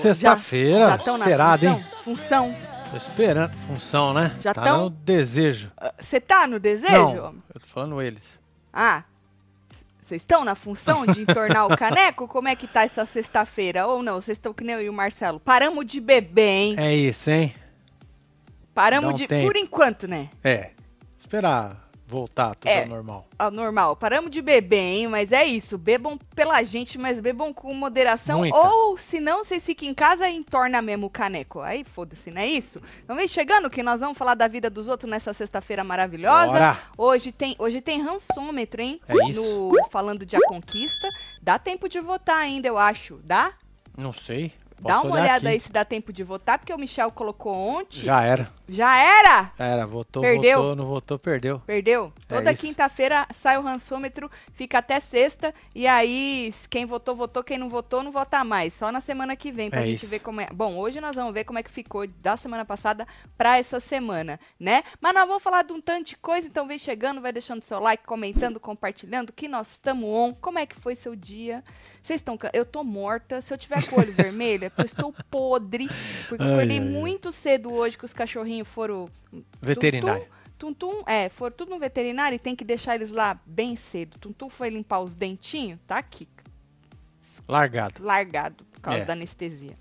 sexta-feira, esperado, hein? função? Tô esperando. Função, né? Já tá tão? no desejo. Você tá no desejo? Não, eu tô falando eles. Ah, vocês estão na função de entornar o caneco? Como é que tá essa sexta-feira? Ou não, vocês estão que nem eu e o Marcelo. Paramos de beber, hein? É isso, hein? Paramos um de... tempo. Por enquanto, né? É. Esperar voltar tudo É. ao normal. Ao normal. Paramos de beber, hein? Mas é isso. Bebam pela gente, mas bebam com moderação. Muita. Ou, se não, vocês fiquem em casa e entorna mesmo o caneco. Aí, foda-se, não é isso? Então vem chegando que nós vamos falar da vida dos outros nessa sexta-feira maravilhosa. Bora. Hoje tem, hoje tem rançômetro, hein? É isso. No, falando de A Conquista. Dá tempo de votar ainda, eu acho. Dá? Não sei. Dá Posso uma olhar olhada aqui. aí se dá tempo de votar, porque o Michel colocou ontem. Já era. Já era? Já era. Votou, Perdeu? votou, não votou, perdeu. Perdeu? É Toda quinta-feira sai o rançômetro, fica até sexta. E aí, quem votou, votou. Quem não votou, não vota mais. Só na semana que vem, pra É gente isso. ver como é. Bom, hoje nós vamos ver como é que ficou da semana passada pra essa semana, né? Mas nós vamos falar de um tanto de coisa, então vem chegando, vai deixando seu like, comentando, compartilhando, que nós estamos on. Como é que foi seu dia? Vocês estão. Eu tô morta. Se eu tiver com o olho vermelho, é porque eu estou podre. Porque eu Ai, acordei ai, ai. muito cedo hoje que os cachorrinhos foram Veterinário. Tum Tum, é, foram tudo no veterinário e tem que deixar eles lá bem cedo. Tum Tum foi limpar os dentinhos, tá aqui, Largado. largado, por causa É. da anestesia.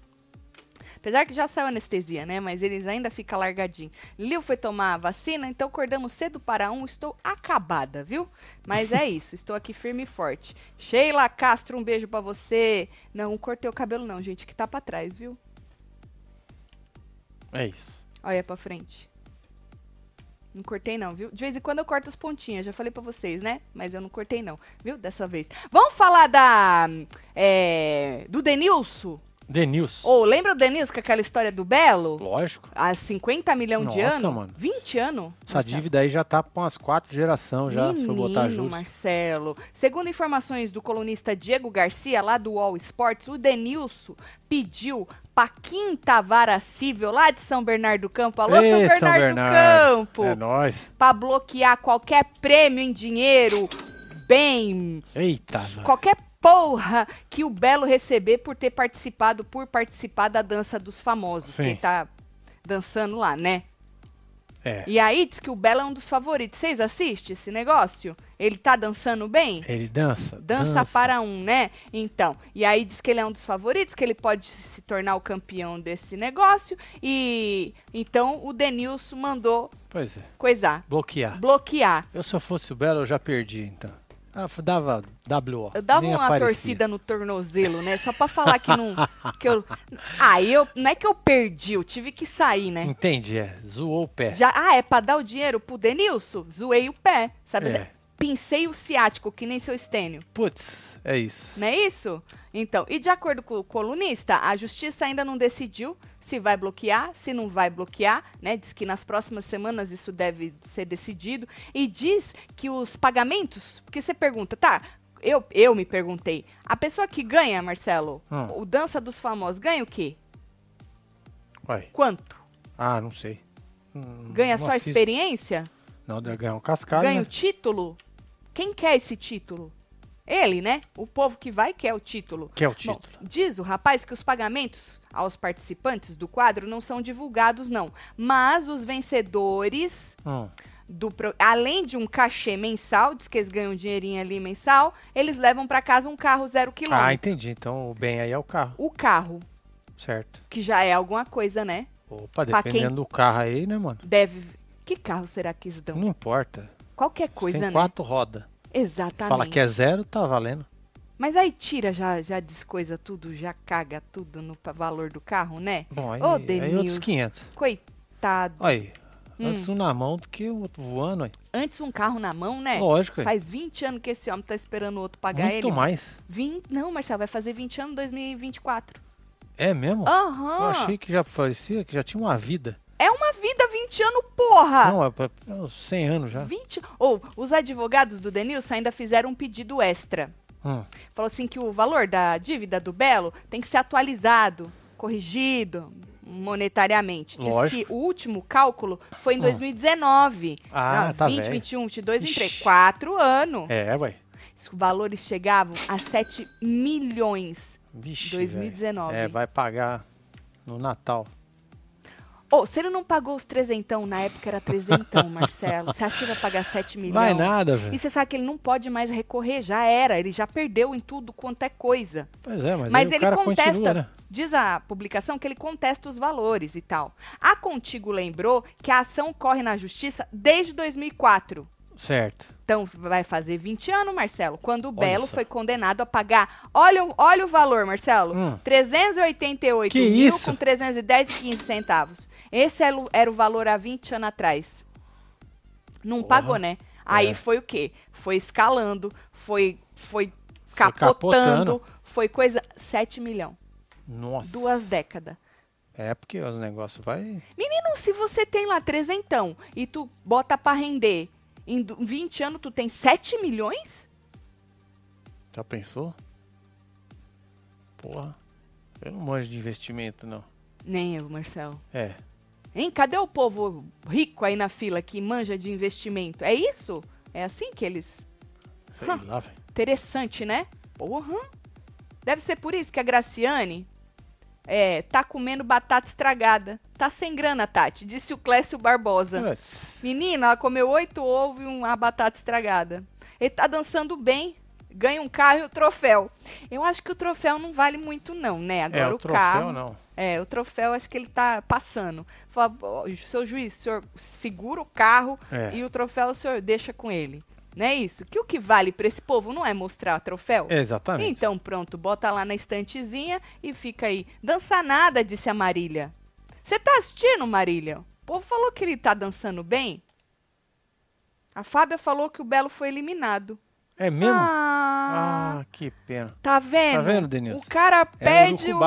Apesar que já saiu anestesia, né? Mas eles ainda ficam largadinhos. Lil foi tomar a vacina, então acordamos cedo para um. Estou acabada, viu? Mas é isso, estou aqui firme e forte. Sheila Castro, um beijo pra você. Não, cortei o cabelo não, gente, que tá pra trás, viu? É isso. Olha pra frente. Não cortei não, viu? De vez em quando eu corto as pontinhas, já falei pra vocês, né? Mas eu não cortei não, viu? Dessa vez. Vamos falar da... é, do Denilson? Denilson. Ou lembra o Denilson com aquela história do Belo? Lógico. Há 50 milhões de Nossa, anos? mano. 20 anos? Essa Marcelo? dívida aí já tá com umas quatro gerações já, se for botar Menino, juros. Marcelo. Segundo informações do colunista Diego Garcia, lá do All Sports, o Denilson pediu pra quinta vara cível lá de São Bernardo do Campo. Alô, Ê, São Bernardo, do Campo! É nóis. Pra bloquear qualquer prêmio em dinheiro, bem, Eita, qualquer porra que o Belo receber por ter participado, por participar da dança dos famosos, Sim. que tá dançando lá, né? É. E aí diz que o Belo é um dos favoritos. Vocês assistem esse negócio? Ele tá dançando bem? Ele dança? Dança, para um, né? Então, e aí diz que ele é um dos favoritos, que ele pode se tornar o campeão desse negócio. E então o Denilson mandou Pois é. coisar, Bloquear. bloquear. Eu se eu fosse o Belo, eu já perdi, então. Ah, dava WO. Eu dava nem uma aparecia. torcida no tornozelo, né? Só pra falar que não. que eu, aí eu. Não é que eu perdi, eu tive que sair, né? Entendi, é. Zoou o pé. Já, ah, é pra dar o dinheiro pro Denilson? Zoei o pé, sabe? É. Pincei o ciático, que nem seu estênio. Putz, é isso. Não é isso? Então, e de acordo com o colunista, a justiça ainda não decidiu se vai bloquear, se não vai bloquear, né? Diz que nas próximas semanas isso deve ser decidido. E diz que os pagamentos, porque você pergunta, tá? Eu, eu me perguntei, a pessoa que ganha, Marcelo, Hum. o Dança dos Famosos, ganha o quê? Uai. Quanto? Ah, não sei. Hum, Ganha não só assisto. experiência? Não, deve ganhar um cascalho, ganha né? o título? Quem quer esse título? Ele, né? O povo que vai quer o título. Que é o Bom, título. diz o rapaz que os pagamentos aos participantes do quadro não são divulgados, não. Mas os vencedores Hum, do além de um cachê mensal, diz que eles ganham um dinheirinho ali mensal, eles levam pra casa um carro zero Ah, quilômetro. entendi. Então o bem aí é o carro, O carro, certo. que já é alguma coisa, né? Opa, quem- dependendo do carro aí, né, mano? Deve. Que carro será que eles dão? Não importa. Qualquer coisa, tem né? quatro rodas. Exatamente. Fala que é zero, tá valendo. Mas aí tira, já, já descoisa tudo, já caga tudo no valor do carro, né? Bom, aí, Ô, aí outros Denilson. 500. Coitado. Aí. Hum. Antes um na mão do que o outro voando, aí. Antes um carro na mão, né? Lógico, aí. Faz 20 anos que esse homem tá esperando o outro pagar Muito ele. mais. 20, não, Marcelo, vai fazer 20 anos em 2024. É mesmo? Aham. Eu achei que já parecia que já tinha uma vida. É uma vida 20 anos, porra! Não, é é uns 100 anos já. 20. Ou, os advogados do Denilson ainda fizeram um pedido extra. Hum. Falou assim que o valor da dívida do Belo tem que ser atualizado, corrigido monetariamente. Diz Lógico. que o último cálculo foi em Hum. 2019. Ah, Não, tá 20, velho. 21, 22, em três. Ixi. Quatro anos. É, ué. Os valores chegavam a 7 milhões Vixe, 2019. velho. É, vai pagar no Natal. Ô, se ele não pagou os trezentão, na época era trezentão, Marcelo, você acha que ele vai pagar 7 milhões? Vai nada, E velho. você sabe que ele não pode mais recorrer, já era, ele já perdeu em tudo quanto é coisa. Pois é, mas, Mas ele contesta, continua, né? diz a publicação que ele contesta os valores e tal. A Contigo lembrou que a ação corre na justiça desde 2004. Certo. Então vai fazer 20 anos, Marcelo, quando o Belo foi condenado a pagar. Olha, o- olha o valor, Marcelo. Hum. 388 Que mil isso? com 310 e 15 centavos. Esse era o- era o valor há 20 anos atrás. Não Porra. pagou, né? Aí É. foi o quê? Foi escalando, foi foi capotando. capotando, foi coisa 7 milhões. Nossa. Duas décadas. É porque os negócios vai. Menino, se você tem lá trezentão e tu bota pra render em du- 20 anos, tu tem 7 milhões? Já pensou? Porra. Eu não manjo de investimento, não. Nem eu, Marcelo. É. Hein? Cadê o povo rico aí na fila que manja de investimento? É isso? É assim que eles. Sei lá, velho. Interessante, né? Porra. Deve ser por isso que a Graciane é, tá comendo batata estragada. Tá sem grana, Tati, disse o Clécio Barbosa. Menina, ela comeu oito ovos e uma batata estragada. Ele tá dançando bem, ganha um carro e o troféu. Eu acho que o troféu não vale muito, não, né? Agora É, o, o, troféu carro. não. É, o troféu acho que ele tá passando. Fala, "Ó, seu juiz, o senhor segura o carro É. e o troféu o senhor deixa com ele. Não é isso? Que o que vale pra esse povo não é mostrar troféu? Exatamente. Então, pronto, bota lá na estantezinha e fica aí. Dança nada, disse a Marília. Você tá assistindo, Marília? O povo falou que ele tá dançando bem. A Fábia falou que o Belo foi eliminado. É mesmo? Ah, Ah, que pena. tá vendo? Tá vendo, Denilson? O cara pede o.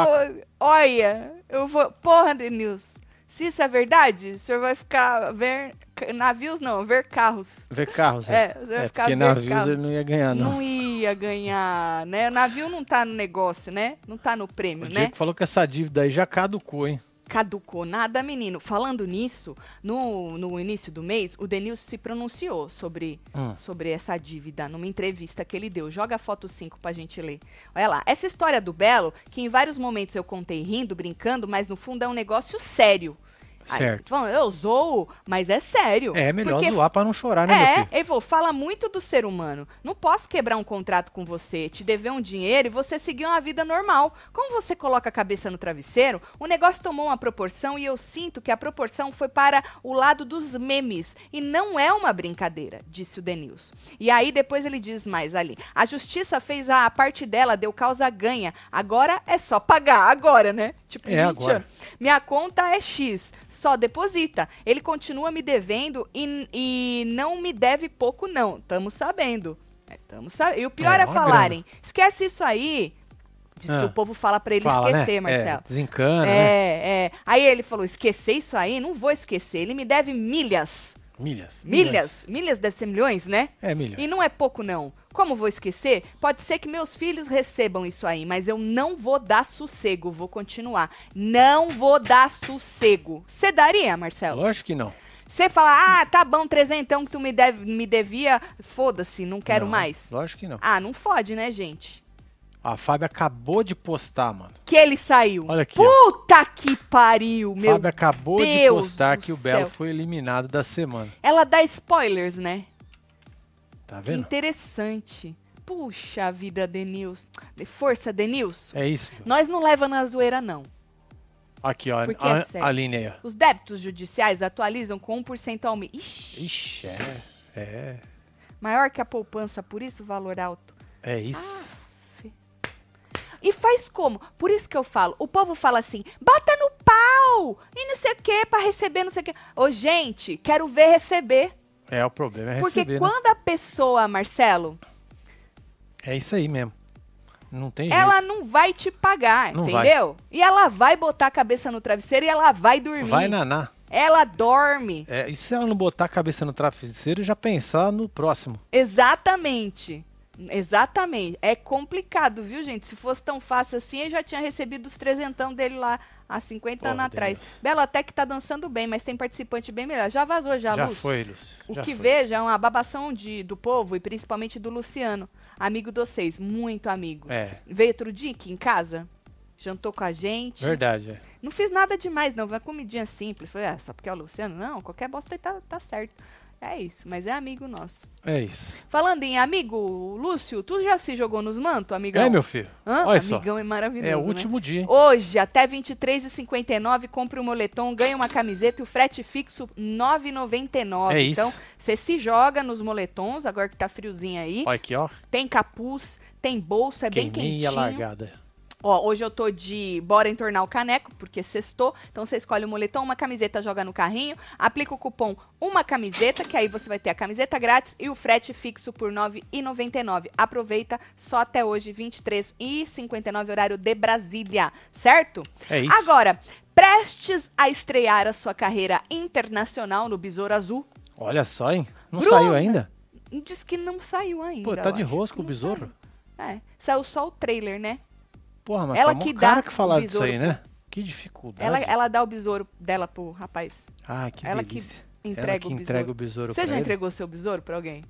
Olha, eu vou. Porra, Denilson. Se isso é verdade, o senhor vai ficar ver navios, não, ver carros. Ver carros, É, é. É, porque navios carros. ele não ia ganhar, não. Não ia ganhar, né? O navio não tá no negócio, né? Não tá no prêmio, O né? Diego falou que essa dívida aí já caducou, hein? Caducou nada, menino. Falando nisso, no, no início do mês, o Denilson se pronunciou sobre, Hum. sobre essa dívida numa entrevista que ele deu. Joga a foto 5 pra gente ler. Olha lá. Essa história do Belo, que em vários momentos eu contei rindo, brincando, mas no fundo é um negócio sério. Aí, Certo. bom, eu zoo, mas é sério. É melhor Porque zoar pra não chorar, né, meu é, filho? ele falou, fala muito do ser humano. Não posso quebrar um contrato com você, te dever um dinheiro e você seguir uma vida normal. Como você coloca a cabeça no travesseiro, o negócio tomou uma proporção e eu sinto que a proporção foi para o lado dos memes. E não é uma brincadeira, disse o Denilson. E aí depois ele diz mais ali. A justiça fez a parte dela, deu causa ganha. Agora é só pagar, agora, né? Tipo, É, 20 agora. Minha conta é X, só deposita. Ele continua me devendo e, e não me deve pouco, não. Estamos sabendo. Estamos sabendo. E o pior É, é, falarem, esquece isso aí. Diz Ah. que o povo fala pra ele Fala, esquecer, né? Marcelo. É, desencana, né? É, é. Aí ele falou: esquecer isso aí? Não vou esquecer. Ele me deve milhas. Milhas. Milhas. Milhas deve ser milhões, né? É, milhas. E não é pouco, não. Como vou esquecer? Pode ser que meus filhos recebam isso aí, mas eu não vou dar sossego. Vou continuar. Não vou dar sossego. Você daria, Marcelo? Lógico que não. Você fala, ah, tá bom, trezentão que tu me, deve, me devia, foda-se, não quero Não, mais. Lógico que não. Ah, não fode, né, gente? A Fábio acabou de postar, mano. Que ele saiu. Olha aqui, ó. Puta que pariu, meu. Fábio acabou de Deus postar do que o Belo céu. foi eliminado da semana. Ela dá spoilers, né? Tá Que vendo? interessante. Puxa vida, Denilson. Força, Denilson. É isso. Nós não leva na zoeira, não. Aqui, ó. Porque é A, sério. a linha aí, ó. Os débitos judiciais atualizam com 1% ao mês. Ixi, Ixi, é. É. maior que a poupança, por isso o valor alto. É isso. E faz como? Por isso que eu falo. O povo fala assim, bota no pau e não sei o que pra receber, não sei o que. Ô, gente, quero ver receber. É, o problema é Porque receber, né? quando a pessoa, Marcelo, É isso aí mesmo. Não tem ela não vai te pagar, Não entendeu? E ela vai botar a cabeça no travesseiro e ela vai dormir. jeito. Vai naná. Ela dorme. É, e se ela não botar a cabeça no travesseiro já pensar no próximo? Exatamente. Exatamente. É complicado, viu, gente? Se fosse tão fácil assim, eu já tinha recebido os trezentão dele lá há 50 Porra, anos atrás. Deus. Belo até que tá dançando bem, mas tem participante bem melhor. Já vazou já, Já Lúcio? foi, Lúcio. O já que foi. vejo é uma babação de, do povo e principalmente do Luciano. Amigo de vocês, muito amigo. É, Veio outro dia aqui em casa, jantou com a gente. verdade. é. Não fiz nada demais, não. Foi uma comidinha simples. Foi, ah, só porque é o Luciano? Não, qualquer bosta aí tá, tá certo. É isso, mas é amigo nosso. É isso. Falando em amigo, Lúcio, tu já se jogou nos mantos, amigão? É, meu filho. Hã? Olha só. amigão é maravilhoso, É o né? último dia. hein? Hoje, até R$ 23,59, compre um moletom, ganha uma camiseta e o frete fixo R$ 9,99. É isso. Então, você se joga nos moletons, agora que tá friozinho aí. Olha aqui, ó. Tem capuz, tem bolso, é bem Queiminha quentinho. largada. Ó, hoje eu tô de bora entornar o caneco, porque sextou. Então você escolhe o moletom, uma camiseta, joga no carrinho, aplica o cupom uma camiseta, que aí você vai ter a camiseta grátis e o frete fixo por R$ 9,99. Aproveita só até hoje, 23h59, horário de Brasília, certo? É isso. Agora, prestes a estrear a sua carreira internacional no Besouro Azul. Olha só, hein? Não Bruna! saiu ainda? Diz que não saiu ainda. Pô, tá de rosca o besouro. saiu. É, saiu só o trailer, né? Porra, mas Ela foi que mó cara dá que falaram o disso aí, né? Que dificuldade. Ela, ela dá o besouro dela pro rapaz. Ah, que ela que delícia. Entrega ela que o besouro. entrega o besouro Você já ele. entregou seu besouro pra alguém?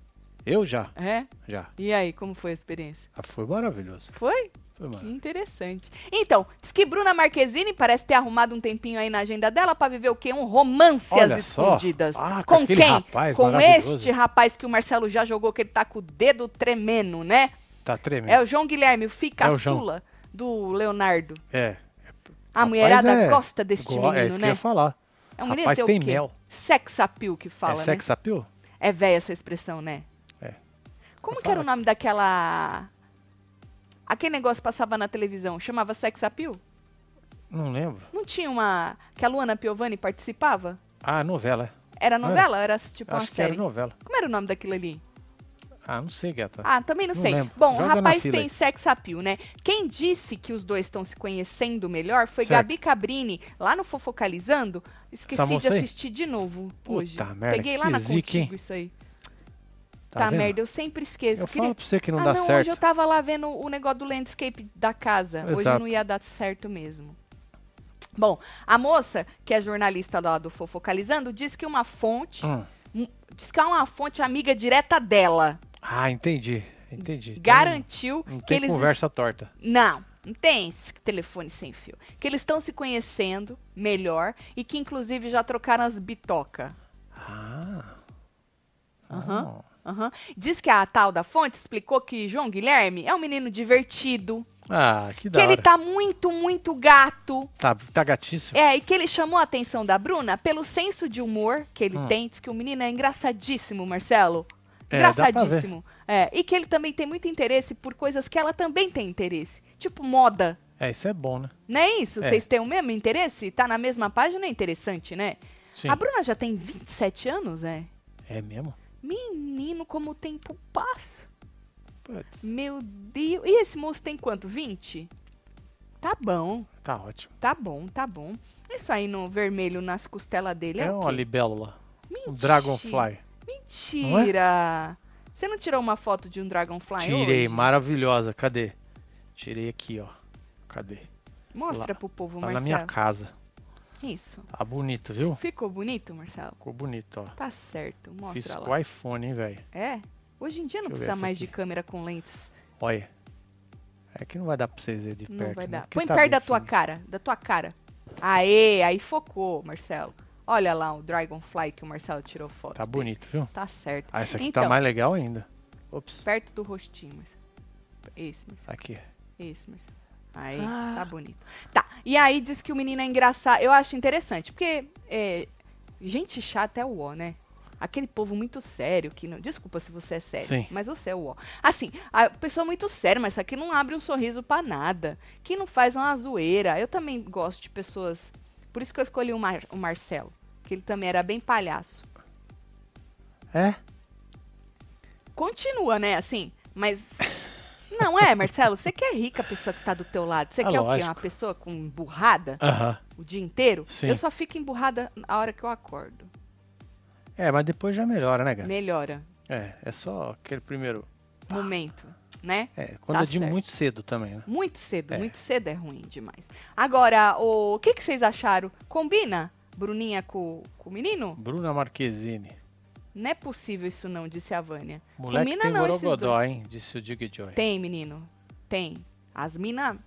Eu já, É? já. E aí, como foi a experiência? Ah, foi maravilhoso. Foi? Foi Que maravilhoso. interessante. Então, diz que Bruna Marquezine parece ter arrumado um tempinho aí na agenda dela pra viver o quê? Um romance Olha às só. escondidas. Ah, com com quem? rapaz com este rapaz que o Marcelo já jogou, que ele tá com o dedo tremendo, né? Tá tremendo. É o João Guilherme, o filho É o João. Do Leonardo. É. A mulherada é- gosta deste Go- é menino, isso que eu né? ia falar. É um menino Rapaz, tem, o quê? mel. Sex appeal que fala, é né? sex appeal? É velha essa expressão, né? É. Como Eu que era o nome daquela... Aquele negócio passava na televisão, chamava sex appeal? Não lembro. Não tinha uma... Que a Luana Piovani participava? Ah, novela. é. Era novela ou era tipo Acho uma que série? era novela. Como era o nome daquilo ali? Ah, não sei, gata. Ah, também não, Não sei. lembro. Bom, Joga o rapaz tem aí. sex appeal, né? Quem disse que os dois estão se conhecendo melhor foi Certo. Gabi Cabrini, lá no Fofocalizando. Esqueci de assistir de novo Puta hoje. merda, Peguei lá na hein? Contigo isso aí. Tá, Tá, merda, eu sempre esqueço. Eu Queria- falo pra você que não ah, dá não, certo. hoje eu tava lá vendo o negócio do landscape da casa. Hoje Exato. não ia dar certo mesmo. Bom, a moça, que é jornalista lá do Fofocalizando, diz que uma fonte, Hum. um- diz que é uma fonte amiga direta dela, Ah, entendi. Entendi. Então, garantiu Não que tem eles conversa torta. Não, não tem esse telefone sem fio. Que eles estão se conhecendo melhor e que inclusive já trocaram as bitoca. Ah. Aham. Ah. Aham. Diz que a tal da fonte explicou que João Guilherme é um menino divertido, Ah, que que da ele hora. tá muito, muito gato. Tá, tá gatíssimo. É, e que ele chamou a atenção da Bruna pelo senso de humor que ele Hum. tem. Diz que o menino é engraçadíssimo, Marcelo. É. Engraçadíssimo. É, e que ele também tem muito interesse por coisas que ela também tem interesse. Tipo moda. É, isso é bom, né? Não é isso? É. Vocês têm o mesmo interesse? Tá na mesma página? É interessante, né? Sim. A Bruna já tem 27 anos, é? É mesmo? Menino, como o tempo passa. Putz, Meu Deus. E esse moço tem quanto? 20? Tá bom, tá ótimo. tá bom, tá bom. Isso aí no vermelho nas costelas dele é, É o uma libélula. Um Mentira. dragonfly. Mentira. Você não tirou uma foto de um dragonfly Tirei, hoje? maravilhosa. Cadê? Tirei aqui, ó. Cadê? Mostra lá- pro povo, Tá na Marcelo. minha casa. Isso. Tá bonito, viu? Ficou bonito, Marcelo? Ficou bonito, ó. Tá certo. Mostra Fiz lá. com o iPhone, hein, velho. É? Hoje em dia não Deixa precisa mais de aqui. câmera com lentes. Olha. É que não vai dar pra vocês verem de perto. Não vai né? dar. Porque Põe tá perto da tua cara, da tua cara. Aê, aí focou, Marcelo. Olha lá o Dragonfly que o Marcelo tirou foto. Tá dele. bonito, viu? Tá certo. Ah, essa aqui Então. tá mais legal ainda. Ops. Perto do rostinho, Marcelo. Esse, Marcelo. Aqui. Esse, Marcelo. Aí, Ah. tá bonito. Tá, e aí diz que o menino é engraçado. Eu acho interessante, porque é, gente chata é o ó, né? Aquele povo muito sério que não. Desculpa se você é sério, Sim. mas você é o ó. Assim, a pessoa muito séria, mas aqui não abre um sorriso pra nada. Que não faz uma zoeira. Eu também gosto de pessoas. Por isso que eu escolhi o, Mar- o Marcelo. Que ele também era bem palhaço. É? Continua, né? Assim, mas. Não é, Marcelo? Você quer rica a pessoa que tá do teu lado. Você É quer o quê? lógico. Uma pessoa com burrada Aham. o dia inteiro? Sim. Eu só fico emburrada a hora que eu acordo. É, mas depois já melhora, né, cara? Melhora. É, é só aquele primeiro. momento, né? É, quando Tá é de certo. muito cedo também, né? Muito cedo, É. muito cedo é ruim demais. Agora, o que, que vocês acharam? Combina Bruninha com, com o menino? Bruna Marquezine. Não é possível isso não, disse a Vânia. Moleque Combina tem não borogodó, hein? Disse o Dig Joy. Tem, menino. Tem. As mina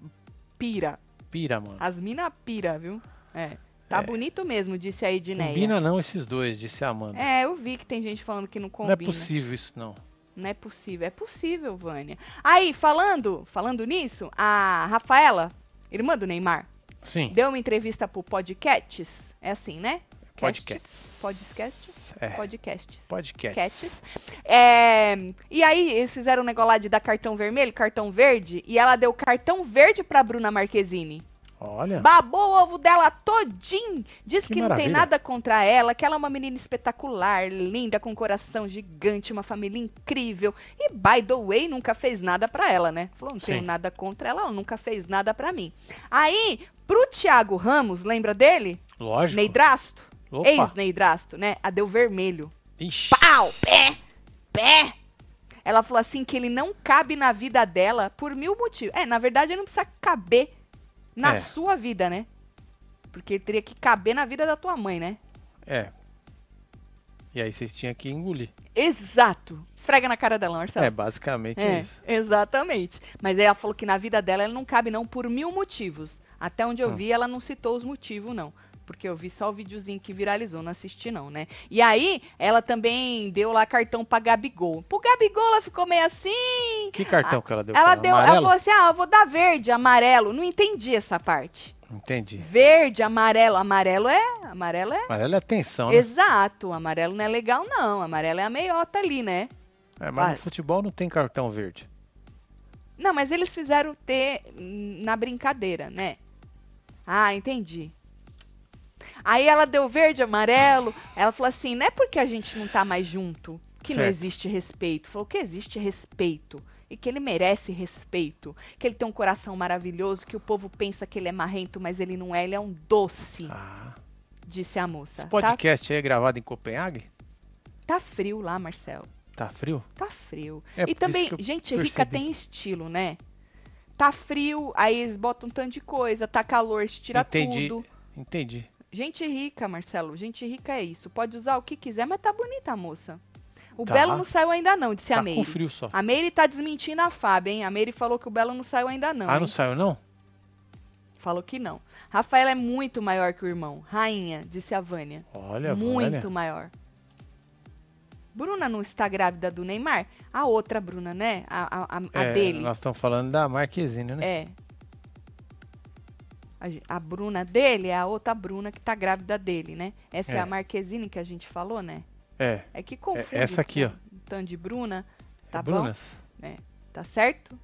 pira. Pira, mano. As mina pira, viu? É. Tá É. bonito mesmo, disse a Edneia. Combina não esses dois, disse a Amanda. É, eu vi que tem gente falando que não não combina. é possível isso, não. Não é possível. É possível, Vânia. Aí, falando, falando nisso, a Rafaela, irmã do Neymar, Sim. deu uma entrevista pro Podcasts. É assim, né? Podcasts. Podcasts? É. Podcasts. Podcasts. Casts. É, e aí, eles fizeram um negócio lá de dar cartão vermelho, cartão verde, e ela deu cartão verde pra Bruna Marquezine. Olha. Babou o ovo dela todinho. Diz que, Que não tem nada contra ela, que ela é uma menina espetacular, linda, com coração gigante, uma família incrível. E, by the way, nunca fez nada pra ela, né? Falou, não tenho Sim. nada contra ela, ela nunca fez nada pra mim. Aí, pro Thiago Ramos, lembra dele? Lógico. Neidrasto? Ex-Neidrasto, né? A deu vermelho. Ixi. Pau! Pé! Pé! Ela falou assim que ele não cabe na vida dela por mil motivos. É, na verdade, ele não precisa caber na É. sua vida, né? Porque ele teria que caber na vida da tua mãe, né? É. E aí vocês tinham que engolir. Exato. Esfrega na cara dela, Marcelo. É, basicamente É, isso. exatamente. Mas aí ela falou que na vida dela ele não cabe não por mil motivos. Até onde eu Hum. vi, ela não citou os motivos, não. Porque eu vi só o videozinho que viralizou, não assisti não, né? E aí, ela também deu lá cartão pra Gabigol. Pro Gabigol, ela ficou meio assim... Que cartão que ela deu? Ela deu, ela falou assim, ah, eu vou dar verde, amarelo. Não entendi essa parte. Entendi. Verde, amarelo. Amarelo é... Amarelo é... Amarelo é atenção, né? Exato. Amarelo não é legal, não. Amarelo é a meiota ali, né? É, mas Vai. no futebol não tem cartão verde. Não, mas eles fizeram ter na brincadeira, né? Ah, entendi. Aí ela deu verde, amarelo. Ela falou assim: não é porque a gente não tá mais junto que não Certo. existe respeito. Falou que existe respeito. E que ele merece respeito. Que ele tem um coração maravilhoso. Que o povo pensa que ele é marrento, mas ele não é. Ele é um doce, Ah. disse a moça. Esse Tá, podcast aí é gravado em Copenhague? tá frio lá, Marcelo. Tá frio? Tá frio. É, e também, gente rica percebi. tem estilo, né? Tá frio, aí eles botam um tanto de coisa, tá calor, se tira Entendi. tudo. Entendi. Gente rica, Marcelo, gente rica é isso. Pode usar o que quiser, mas tá bonita a moça. O Tá. Belo não saiu ainda não, disse a Tá Meire. com frio só. A Meire tá desmentindo a Fábio, hein? A Meire falou que o Belo não saiu ainda não, ah, hein? não saiu não? Falou que não. Rafaela é muito maior que o irmão. Rainha, disse a Vânia. Olha, muito Vânia. maior. Bruna não está grávida do Neymar? A outra Bruna, né? A, a, a- a É, dele. Nós estamos falando da Marquezine, né? É. A, a Bruna dele é a outra Bruna que tá grávida dele, né? Essa é, É. a Marquezine que a gente falou, né? É. É que confunde. essa aqui, Um tanto de Bruna. Tá é bom? Brunas. Tá certo?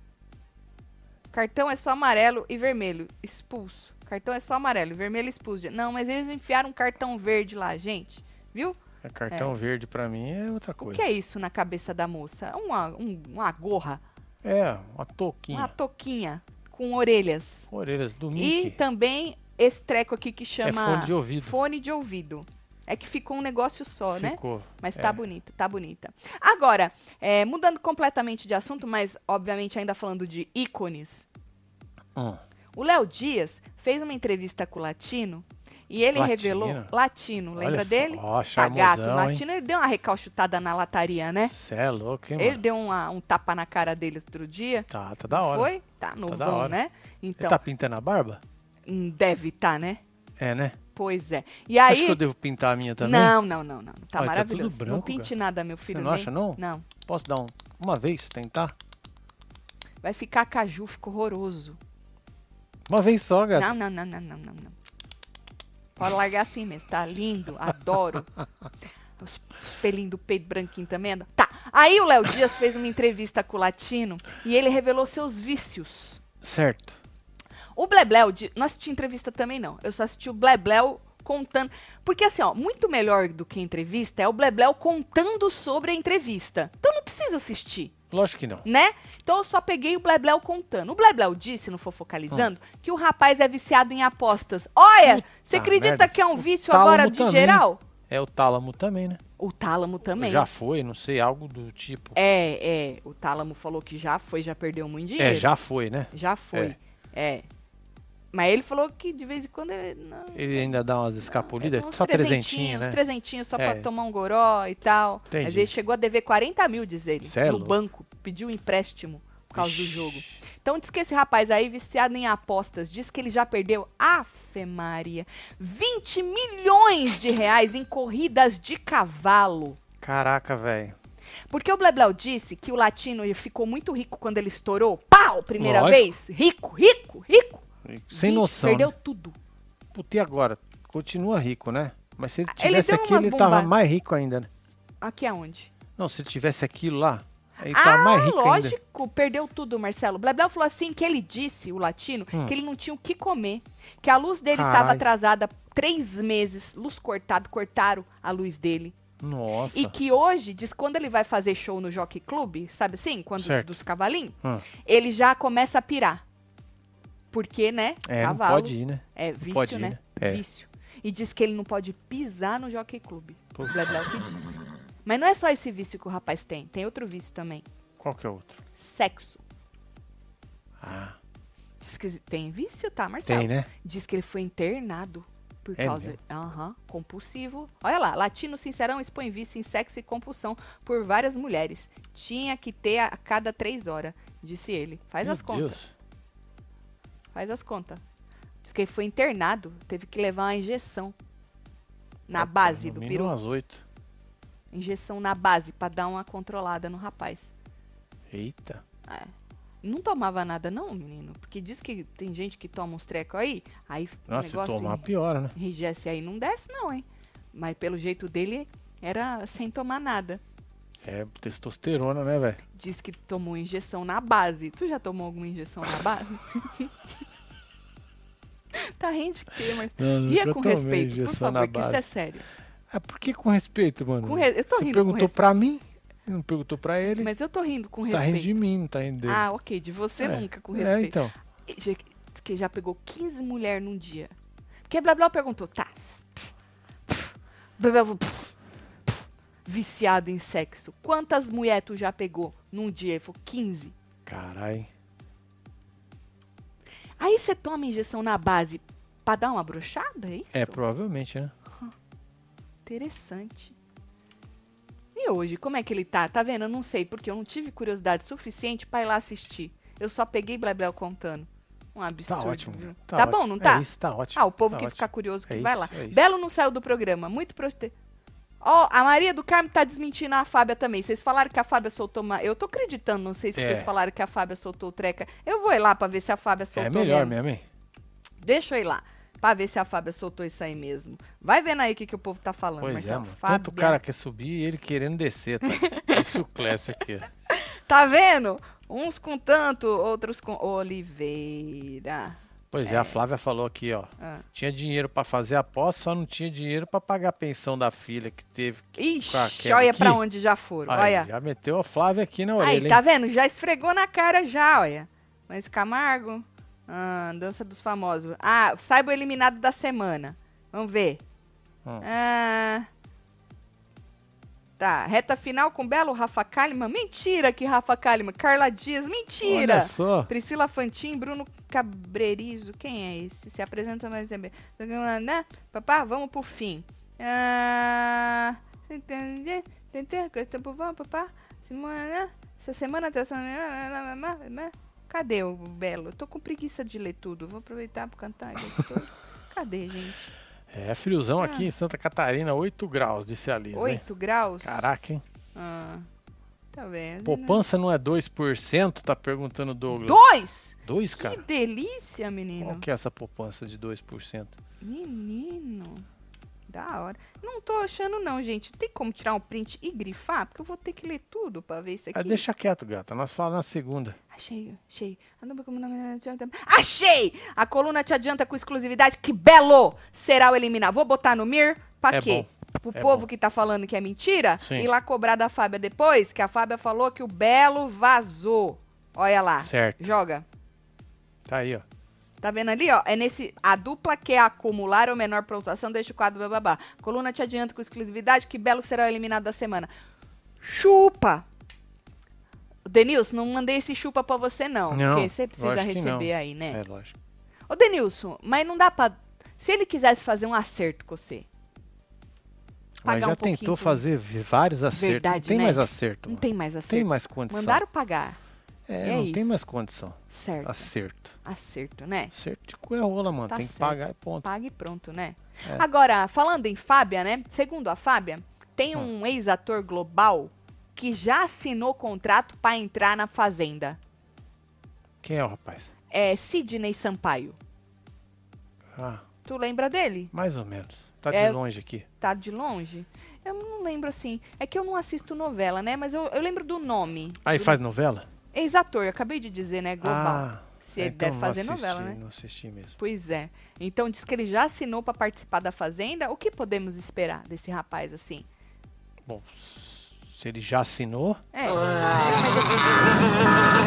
Cartão é só amarelo e vermelho. Expulso. Cartão é só amarelo e vermelho expulso. Não, mas eles enfiaram um cartão verde lá, gente. Viu? É cartão verde pra mim é outra O coisa. que é isso na cabeça da moça? Uma, um- uma gorra. É, uma touquinha. Uma toquinha com orelhas. Orelhas do E Mickey. também esse treco aqui que É chama fone de ouvido. fone de ouvido. É que ficou um negócio só, né? Ficou. Mas é. tá bonita, tá bonita. Agora, é, mudando completamente de assunto, mas obviamente ainda falando de ícones. Hum. O Léo Dias fez uma entrevista com o Latino e ele Latino? revelou. Latino, lembra Olha dele? Ó, Tá gato. charmosão, hein? Latino, ele deu uma recalchutada na lataria, né? Cê é louco, hein, Ele mano? deu uma- um tapa na cara dele outro dia. Tá, tá da hora. Foi? Tá novão, da hora. né? Ele Então, tá pintando a barba? hum, deve estar, né? É, né? Pois é. E Você acha aí. que eu devo pintar a minha também? Não, não, não, não. Tá Olha, tá maravilhoso. não branco, pinte nada, meu filho. Você não nem- acha, não? Não. Posso dar um, uma vez, tentar? Vai ficar caju, fica horroroso. Uma vez só, gato. Não, não, não, não, não, não, não. Pode largar assim mesmo, tá lindo, adoro. Os, os pelinhos do peito branquinho também. Tá. Aí o Léo Dias fez uma entrevista com o Latino e ele revelou seus vícios. Certo. O Blebleu, não assisti entrevista também não. Eu só assisti o Blebleu contando. Porque assim, ó, muito melhor do que entrevista é o Blebleu contando sobre a entrevista. Então não precisa assistir Lógico que não. né? Então eu só peguei o Blebleu contando. O Blebleu disse, não for focalizando, que o rapaz é viciado em apostas. Olha, você acredita merda. que é um vício agora de também. geral? É o tálamo também, né? O Tálamo também. Já foi, não sei, algo do tipo. É, é. O Tálamo falou que já foi, já perdeu muito dinheiro. É, já foi, né? Já foi. É. Mas ele falou que de vez em quando ele. Não, Ele ainda dá umas escapulidas, é, só trezentinho, trezentinhos, né? Uns trezentinhos só É. pra tomar um goró e tal. Mas Entendi. ele chegou a dever 40 mil, diz ele, Cê é no banco. Pediu um empréstimo por causa do Ixi. jogo. Então diz que esse rapaz aí, viciado em apostas, diz que ele já perdeu, afe Maria, 20 milhões de reais em corridas de cavalo. Caraca, velho. Porque o Blebleu disse que o latino ficou muito rico quando ele estourou. Pau! Primeira Lógico. vez. Rico, rico, rico. Sem 20, noção. Perdeu né? tudo. Puta, e agora? Continua rico, né? Mas se ele Ele tivesse aquilo, umas ele tava bomba- mais rico ainda, né? Aqui aonde? Não, se ele tivesse aquilo lá, ele ah, tava mais rico ainda. lógico, perdeu tudo, Marcelo. Blebleu falou assim que ele disse, o latino, Hum. que ele não tinha o que comer. Que a luz dele estava atrasada três meses, luz cortada, cortaram a luz dele. Nossa. E que hoje, diz quando ele vai fazer show no Jockey Club, sabe assim? Quando Certo. dos cavalinhos, Hum. ele já começa a pirar. Porque, né? É, cavalo. não pode ir, né? É vício, pode ir, né? né? É. Vício. E diz que ele não pode pisar no Jockey Club. Pô. O Blebleu que disse. Mas não é só esse vício que o rapaz tem. Tem outro vício também. Qual que é outro? Sexo. Ah, Diz que tem vício, tá, Marcelo? tem, né? Diz que ele foi internado por É causa. Aham, compulsivo. Olha lá, latino sincerão expõe vício em sexo e compulsão por várias mulheres. Tinha que ter a, a cada três horas, disse ele. Faz Meu as contas. Deus. Faz as contas. Diz que ele foi internado, teve que levar uma injeção. Na Ah, base no do peru. umas oito. Injeção na base, pra dar uma controlada no rapaz. Eita. É. Não tomava nada, não, menino. Porque diz que tem gente que toma uns trecos aí, aí o Nossa, se negócio tomar, piora, né? enrijece aí, não desce, não, hein? Mas pelo jeito dele, era sem tomar nada. É testosterona, né, velho? Diz que tomou injeção na base. Tu já tomou alguma injeção na base? tá rindo de quê, mas... E é com respeito, por favor, que isso é sério. É por que com respeito, mano? Com re- eu tô Você rindo com perguntou respeito. pra mim, não perguntou pra ele. Mas eu tô rindo com Você tá rindo de respeito. mim, não tá rindo dele. Ah, ok, de você É. nunca com É, respeito. então. E já- que já pegou 15 mulheres num dia. Porque Blá Blá perguntou, tá. Blá, blá, Viciado em sexo. Quantas mulheres tu já pegou num dia? Ele falou, 15. Caralho. Aí você toma injeção na base pra dar uma brochada, é isso? É, provavelmente, né? Interessante. E hoje, como é que ele tá? Tá vendo? Eu não sei, porque eu não tive curiosidade suficiente pra ir lá assistir. Eu só peguei Blebel contando. Um absurdo. Tá ótimo. viu? Tá, Tá ótimo. bom, não tá? É isso, tá ótimo. Ah, o povo tá que ótimo. ficar curioso que É vai isso, lá. é. Belo não saiu do programa. Muito prote... Ó, a Maria do Carmo tá desmentindo a Fábia também. Vocês falaram que a Fábia soltou uma... Eu tô acreditando, não sei se É. vocês falaram que a Fábia soltou treca. Eu vou ir lá pra ver se a Fábia É soltou melhor mesmo. hein? Deixa eu ir lá. Pra ver se a Fábia soltou isso aí mesmo. Vai vendo aí o que, que o povo tá falando, Pois é, Marcelo. mano. Fábia. Tanto o cara quer subir e ele querendo descer, tá? Isso Clécio aqui. Tá vendo? Uns com tanto, outros com Oliveira. Pois é. a Flávia falou aqui, ó. Ah. Tinha dinheiro pra fazer aposta, só não tinha dinheiro pra pagar a pensão da filha que teve. que- Ixi, a olha pra onde já foram. Aí, olha. já meteu a Flávia aqui na Aí, orelha, tá hein? vendo? Já esfregou na cara já, olha. Mas Camargo. Ah, dança dos famosos. Ah, saiba o eliminado da semana. Vamos ver. Hum. Ah, tá, reta final com Belo Rafa Kalimann. Mentira que Rafa Kalimann. Carla Dias, mentira. Olha só. Priscila Fantin, Bruno Cabrerizo. Quem é esse? Se apresenta mais. Né? Papá, vamos pro fim. Ah, vamos, papá. Semana, essa semana tá Cadê o Belo? Tô com preguiça de ler tudo. Vou aproveitar pra cantar. Cadê, gente? É friozão Ah. aqui em Santa Catarina, 8 graus, disse a Liz, hein? 8 graus? Caraca, hein? Ah, tá vendo? Poupança não é 2%? Tá perguntando o Douglas. Dois? 2, Que cara? delícia, menino. Qual que é essa poupança de 2%? Menino. Da hora. Não tô achando, não, gente. Tem como tirar um print e grifar? Porque eu vou ter que ler tudo pra ver isso aqui. Ah, deixa quieto, gata. Nós falamos na segunda. Achei, achei. Achei! A coluna te adianta com exclusividade. Que belo será o eliminar. Vou botar no Mir. Pra É quê? bom. Pro É povo bom. que tá falando que é mentira Sim. ir lá cobrar da Fábia depois, que a Fábia falou que o Belo vazou. Olha lá. Certo. Joga. Tá aí, ó. Tá vendo ali, ó? É nesse. A dupla quer acumular ou menor pontuação, deixa o quadro bababá. Coluna te adianta com exclusividade que Belo será o eliminado da semana. Chupa! Denilson, não mandei esse chupa pra você, não. Não, porque você precisa receber aí, né? É, lógico. Ô, Denilson, mas não dá pra. Se ele quisesse fazer um acerto com você. Mas já um tentou fazer vários acertos. Verdade, não tem né? mais acerto. Não mano. tem mais acerto. Tem mais condição. Mandaram pagar. É, é não tem isso. mais condição. Certo. Acerto. Acerto, né? Acerto de cu é rola, mano. Tá tem que certo. pagar e ponto. Paga e pronto, né? É. Agora, falando em Fábia, né? Segundo a Fábia, tem Hum. um ex-ator global que já assinou contrato pra entrar na Fazenda. Quem é o rapaz? É Sidney Sampaio. Ah, Tu lembra dele? mais ou menos. Tá É- de longe aqui. Tá de longe? Eu não lembro assim. É que eu não assisto novela, né? Mas eu, eu lembro do nome. Aí do faz novela? Ex-ator, eu acabei de dizer, né? Global. Ah, Se é, ele então deve fazer assisti, novela, né? Não assisti mesmo. Pois é. Então diz que ele já assinou pra participar da Fazenda. O que podemos esperar desse rapaz assim? Bom, se ele já assinou, É. Mas assim,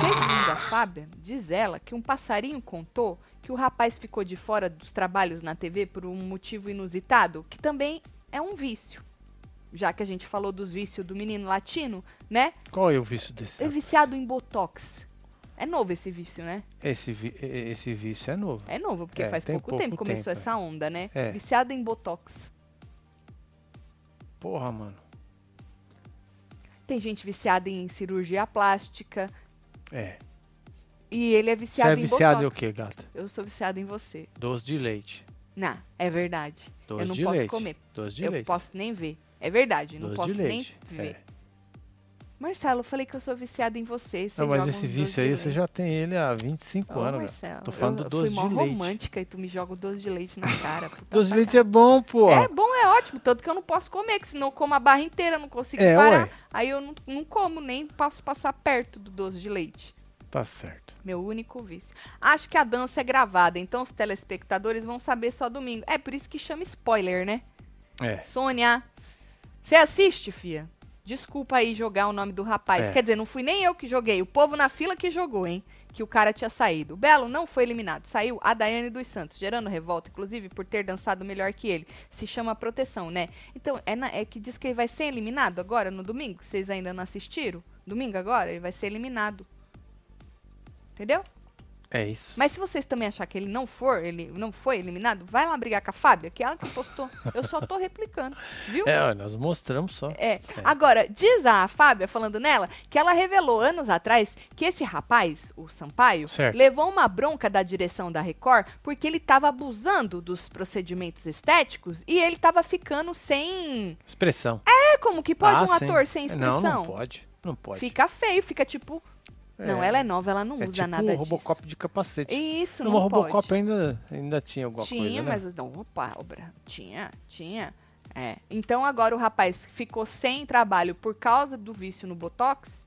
Segundo a Fábia, diz ela que um passarinho contou que o rapaz ficou de fora dos trabalhos na TV por um motivo inusitado, que também é um vício. Já que a gente falou dos vícios do menino latino, né? qual é o vício desse? É viciado em botox. É novo esse vício, né? Esse, vi- esse vício é novo. É novo, porque É, faz pouco, pouco tempo que começou essa onda, né? É. Viciado em botox. Porra, mano. Tem gente viciada em cirurgia plástica. É. E ele é Você viciado é em viciado em o botox. quê, gata? Eu sou viciada em você. Doce de leite. Não, é verdade. Doce eu não de posso leite. comer. Doce de eu leite. posso nem ver. É verdade, não Doce posso de nem leite. ver. É. Marcelo, eu falei que eu sou viciada em você. você Não, mas esse vício aí você já tem ele há 25 Ô, anos, Marcelo, gata. Tô falando eu, do doce eu fui de leite. romântica e tu me joga o doce de leite na cara. Doce de leite é bom, pô. É bom, é ótimo. Tanto que eu não posso comer, que senão eu como a barra inteira, eu não consigo É, parar. ué. Aí eu não, não como, nem posso passar perto do doce de leite. Tá certo. Meu único vício. Acho que a dança é gravada, então os telespectadores vão saber só domingo. É por isso que chama spoiler, né? É. Sônia, você assiste, fia? Desculpa aí jogar o nome do rapaz. É. Quer dizer, não fui nem eu que joguei, o povo na fila que jogou, hein? Que o cara tinha saído. O Belo não foi eliminado. Saiu a Daiane dos Santos, gerando revolta, inclusive por ter dançado melhor que ele. Se chama proteção, né? Então, é, na- é que diz que ele vai ser eliminado agora, no domingo? Vocês ainda não assistiram? Domingo agora? Ele vai ser eliminado. Entendeu? É isso. Mas se vocês também achar que ele não for, ele não foi eliminado, vai lá brigar com a Fábia, que é ela que postou. Eu só tô replicando, viu? É, nós mostramos só. É. Agora, diz a Fábia, falando nela, que ela revelou anos atrás que esse rapaz, o Sampaio, Certo. levou uma bronca da direção da Record porque ele estava abusando dos procedimentos estéticos e ele estava ficando sem. Expressão. É como que pode Ah, um sim. ator sem expressão? Não, não pode. Não pode. Fica feio, fica tipo. Não, É. ela é nova, ela não é usa tipo nada disso. Robocop de capacete. Isso, no não Robocop pode. ainda, ainda tinha alguma tinha, coisa, né? mas não, opa, obra, tinha, tinha. É. Então agora o rapaz ficou sem trabalho por causa do vício no Botox.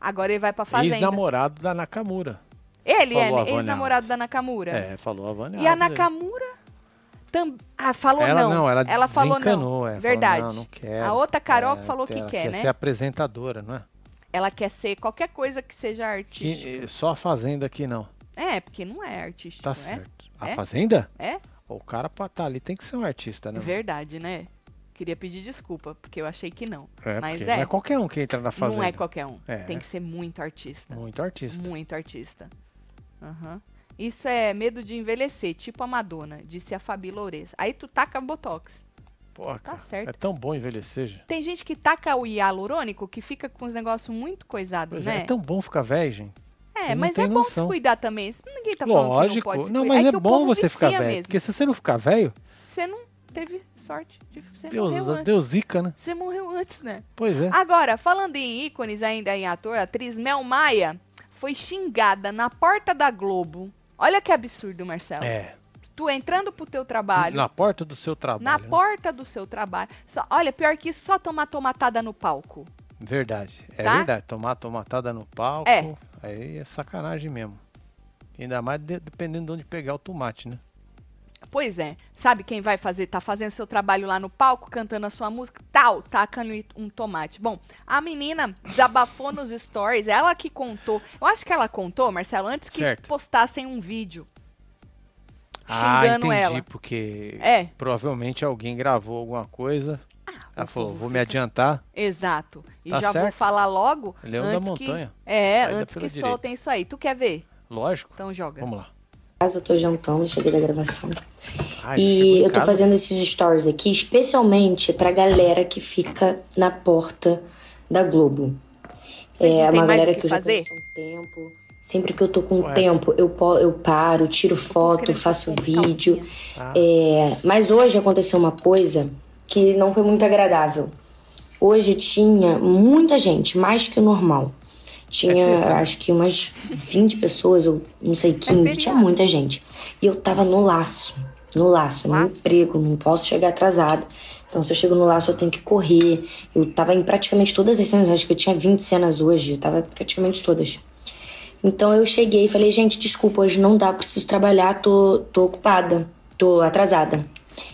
Agora ele vai pra fazenda. Ex-namorado da Nakamura. Ele Falou a é ex-namorado da Nakamura. É, falou a Vânia E a. Nakamura tam... ah, falou Ela não. não, ela, ela falou não. é, falou, Verdade. não, não quero. A outra Carol que É, falou que ela quer, né? ser apresentadora, não é? Ela quer ser qualquer coisa que seja artística. eh, só a Fazenda aqui não. É, porque não é artístico, Tá é? certo. A É? Fazenda? É? O cara pra estar ali tem que ser um artista, né? Verdade, né? Queria pedir desculpa, porque eu achei que não. É, Mas é. não é qualquer um que entra na Fazenda. Não é qualquer um. É. Tem que ser muito artista. Muito artista. Muito artista. Aham. Isso é medo de envelhecer, tipo a Madonna, disse a Fabi Loures. Aí tu taca Botox. Porra, Tá certo. É tão bom envelhecer, gente. Tem gente que taca o hialurônico que fica com os negócios muito coisados, né? é, é tão bom ficar velho, gente. É, Vocês mas é bom noção. se cuidar também. Ninguém tá falando que não Lógico. pode Não, mas é, o bom você ficar velho. mesmo. Porque se você não ficar velho, Você não teve sorte de você Deus. Deus zica, né? Você morreu antes, né? Pois é. Agora, falando em ícones ainda em ator, a atriz Mel Maia foi xingada na porta da Globo. Olha que absurdo, Marcelo. É. Tu entrando pro teu trabalho, Na porta do seu trabalho. na né? porta do seu trabalho. Só, olha, pior que isso, só tomar tomatada no palco. Verdade. É Tá? verdade. Tomar tomatada no palco. É. Aí é sacanagem mesmo. Ainda mais de- dependendo de onde pegar o tomate, né? Pois é. Sabe quem vai fazer? Tá fazendo seu trabalho lá no palco, cantando a sua música, tal, tacando um tomate. Bom, a menina desabafou nos stories, ela que contou. Eu acho que ela contou, Marcelo, antes que Certo. postassem um vídeo. Ah, xingando entendi, ela. porque É. provavelmente alguém gravou alguma coisa. Ela o falou, vou me fica- adiantar. Exato. E Tá já vou certo. falar logo. Leão da montanha. Que, é, Saída antes que pela direita. soltem isso aí. Tu quer ver? Lógico. Então joga. Vamos lá. casa, eu tô jantando, cheguei da gravação. Ai, E eu tô casa. fazendo esses stories aqui especialmente pra galera que fica na porta da Globo. Vocês não é têm uma mais galera o que que eu já fazer? conheço há um tempo. Sempre que eu tô com Ué. tempo, eu, eu paro, tiro foto, faço vídeo. calcinha. Ah, É, mas hoje aconteceu uma coisa que não foi muito agradável. Hoje tinha muita gente, mais que o normal. Tinha, É né? acho que umas 20 pessoas, ou não sei, 15, tinha feriado. muita gente. E eu tava no laço, no laço, no Laço? emprego, não posso chegar atrasado. Então, se eu chego no laço, eu tenho que correr. Eu tava em praticamente todas as cenas, acho que eu tinha 20 cenas hoje, eu tava em praticamente todas. Então eu cheguei e falei, gente, desculpa, hoje não dá, preciso trabalhar, tô, tô ocupada, tô atrasada.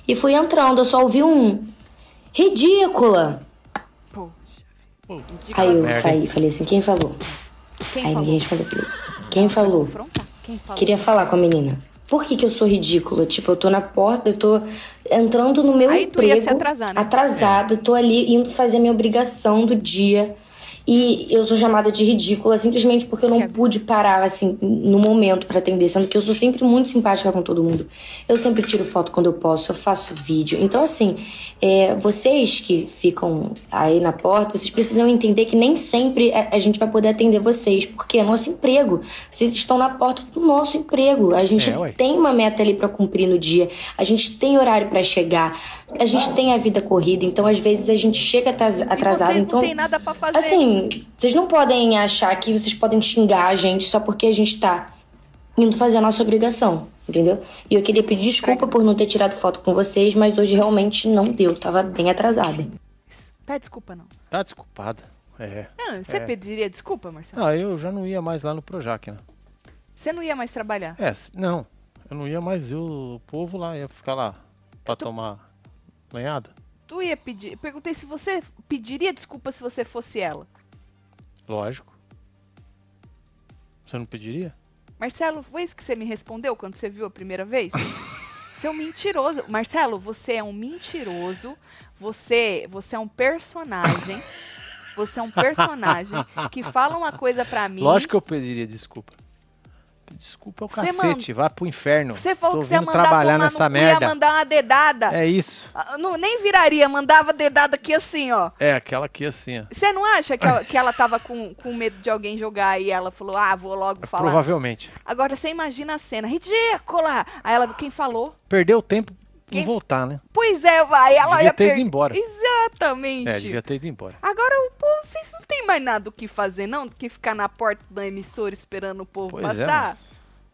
E fui entrando, eu só ouvi um ridícula. Poxa. Aí eu merda, saí e falei assim, quem falou? Quem Aí falou? ninguém respondeu, quem falou? Quem falou? Queria falar com a menina. Por que, que eu sou ridícula? Tipo, eu tô na porta, eu tô entrando no meu Aí tu ia emprego. se atrasar, né? Atrasada, tô ali indo fazer minha obrigação do dia. E eu sou chamada de ridícula simplesmente porque eu não pude parar, assim, no momento pra atender. Sendo que eu sou sempre muito simpática com todo mundo. Eu sempre tiro foto quando eu posso, eu faço vídeo. Então, assim, é, vocês que ficam aí na porta, vocês precisam entender que nem sempre a, a gente vai poder atender vocês. Porque é nosso emprego. Vocês estão na porta do nosso emprego. A gente É, tem uma meta ali pra cumprir no dia. A gente tem horário pra chegar. A gente tem a vida corrida. Então, às vezes, a gente chega atras- E atrasado. então, não tem nada pra fazer. Assim, vocês não podem achar que vocês podem xingar a gente só porque a gente tá indo fazer a nossa obrigação, entendeu? E eu queria pedir desculpa por não ter tirado foto com vocês, mas hoje realmente não deu, tava bem atrasada. Pede desculpa, não. Tá desculpada. É. Ah, Você É. pediria desculpa, Marcelo? Ah, eu já não ia mais lá no Projac, né? Você não ia mais trabalhar? É, não. Eu não ia mais, eu, o povo lá ia ficar lá pra tomar banhada. Tu ia pedir. Perguntei se você pediria desculpa se você fosse ela. Lógico. Você não pediria? Marcelo, foi isso que você me respondeu quando você viu a primeira vez? Você é um mentiroso. Marcelo, você é um mentiroso. Você, você é um personagem. Você é um personagem que fala uma coisa pra mim. Lógico que eu pediria desculpa. Desculpa é o cacete, vai pro inferno. Você falou Tô que você ia mandar trabalhar nessa merda. ia mandar uma dedada. É isso. Ah, Não, nem viraria, mandava dedada aqui assim, ó. É, aquela aqui assim, ó. Você não acha que ela, que ela tava com, com medo de alguém jogar e ela falou, ah, vou logo falar. Provavelmente. Agora você imagina a cena, ridícula! Aí ela, quem falou? Perdeu tempo Quem- não voltar, né? Pois é, vai, ela Devia ia ter ido per- embora. Exatamente. É, devia ter ido embora. Agora o povo, vocês não tem mais nada o que fazer, não? Do que ficar na porta da emissora esperando o povo Pois é, passar?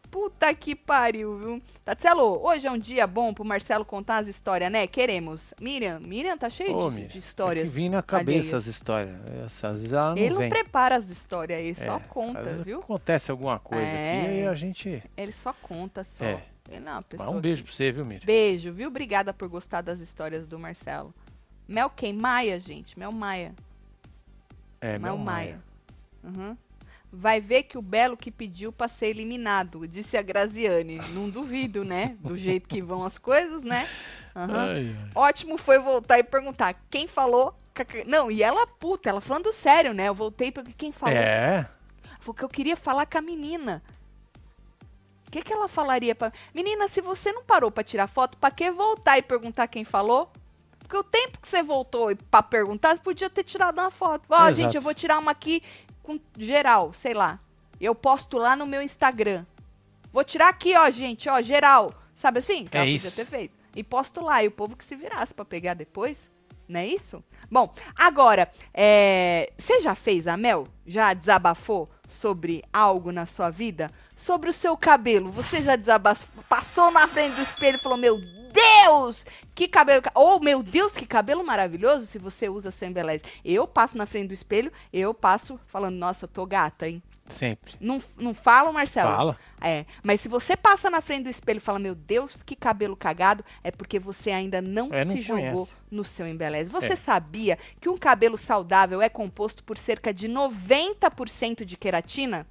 Puta que pariu, viu? Tatselo, hoje é um dia bom pro Marcelo contar as histórias, né? Queremos. Miriam, Miriam tá cheio Ô, de, Miriam, de histórias. Que vir na cabeça as histórias. Essa, às vezes ela não Ele não vem. prepara as histórias, ele só É, conta, às vezes viu? Acontece alguma coisa É. aqui e a gente. Ele só conta só. É. Ele é uma Mas pessoa um beijo pra você, viu, Miriam? Beijo, viu? Obrigada por gostar das histórias do Marcelo. Mel quem? Maia, gente. Mel Maia. É, Mel meu Maia. Uhum. Vai ver que o Belo que pediu pra ser eliminado, disse a Graziane. Não duvido, né? Do jeito que vão as coisas, né? Uhum. Ai, ai. Ótimo foi voltar e perguntar quem falou. Não, e ela puta, ela falando sério, né? Eu voltei porque quem falou. É. Foi que eu queria falar com a menina. O que, que ela falaria pra. Menina, se você não parou pra tirar foto, pra que voltar e perguntar quem falou? Porque o tempo que você voltou pra perguntar, você podia ter tirado uma foto. Ó, Exato. gente, eu vou tirar uma aqui com geral, sei lá. Eu posto lá no meu Instagram. Vou tirar aqui, ó, gente, ó, geral. Sabe assim? Que É ela isso. podia ter feito. E posto lá, e o povo que se virasse pra pegar depois. Não é isso? Bom, agora, é, você já fez a Mel? Já desabafou sobre algo na sua vida? Sobre o seu cabelo? Você já desabafou? Passou na frente do espelho e falou: Meu Deus! Que cabelo. ca- Oh, meu Deus, que cabelo maravilhoso se você usa sem beleza. Eu passo na frente do espelho, eu passo falando: Nossa, eu tô gata, hein? Sempre. Não, não fala, Marcelo? Fala. É, mas se você passa na frente do espelho e fala, meu Deus, que cabelo cagado, é porque você ainda não, É, não se jogou conhece. no seu embeleze. Você É. sabia que um cabelo saudável é composto por cerca de 90% de queratina?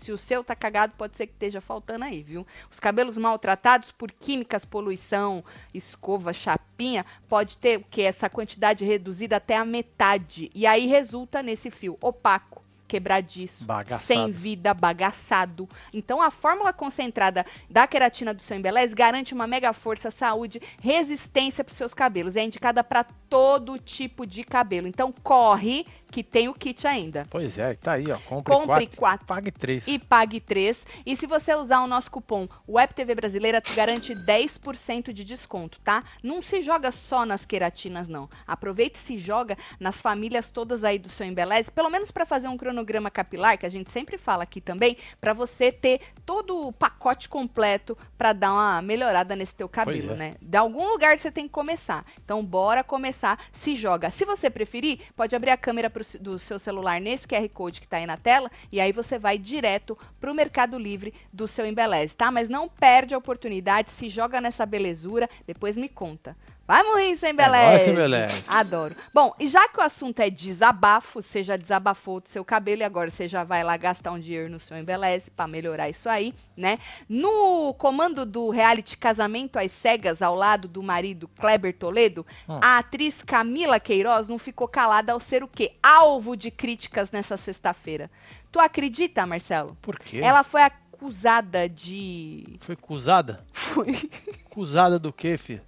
Se o seu tá cagado, pode ser que esteja faltando aí, viu? Os cabelos maltratados por químicas, poluição, escova, chapinha, pode ter o que essa quantidade reduzida até a metade. E aí resulta nesse fio opaco, quebradiço, Bagaçado. sem vida, bagaçado. Então, a fórmula concentrada da queratina do seu embeleze garante uma mega força, saúde, resistência para os seus cabelos. É indicada para todo tipo de cabelo. Então, corre que tem o kit ainda. Pois é, tá aí, ó. Compre, Compre quatro, quatro. pague três. E pague 3. E se você usar o nosso cupom WebTV Brasileira, te garante 10% de desconto, tá? Não se joga só nas queratinas, não. Aproveite e se joga nas famílias todas aí do seu embeleze, pelo menos para fazer um cronograma capilar, que a gente sempre fala aqui também, para você ter todo o pacote completo para dar uma melhorada nesse teu cabelo, é. né? De algum lugar você tem que começar. Então, bora começar, se joga. Se você preferir, pode abrir a câmera pro se- do seu celular nesse QR Code que tá aí na tela, e aí você vai direto pro Mercado Livre do seu Embeleze, tá? Mas não perde a oportunidade, se joga nessa belezura, depois me conta. Vai morrer sem É nóis, Embeleze! Embeleze. Adoro. Bom, e já que o assunto é desabafo, você já desabafou do seu cabelo e agora você já vai lá gastar um dinheiro no seu Embeleze pra melhorar isso aí, né? No comando do reality Casamento às Cegas, ao lado do marido Kleber Toledo, Hum. a atriz Camila Queiroz não ficou calada ao ser o quê? Alvo de críticas nessa sexta-feira. Tu acredita, Marcelo? Por quê? Ela foi acusada de. Foi acusada? Foi. Acusada do quê, filho?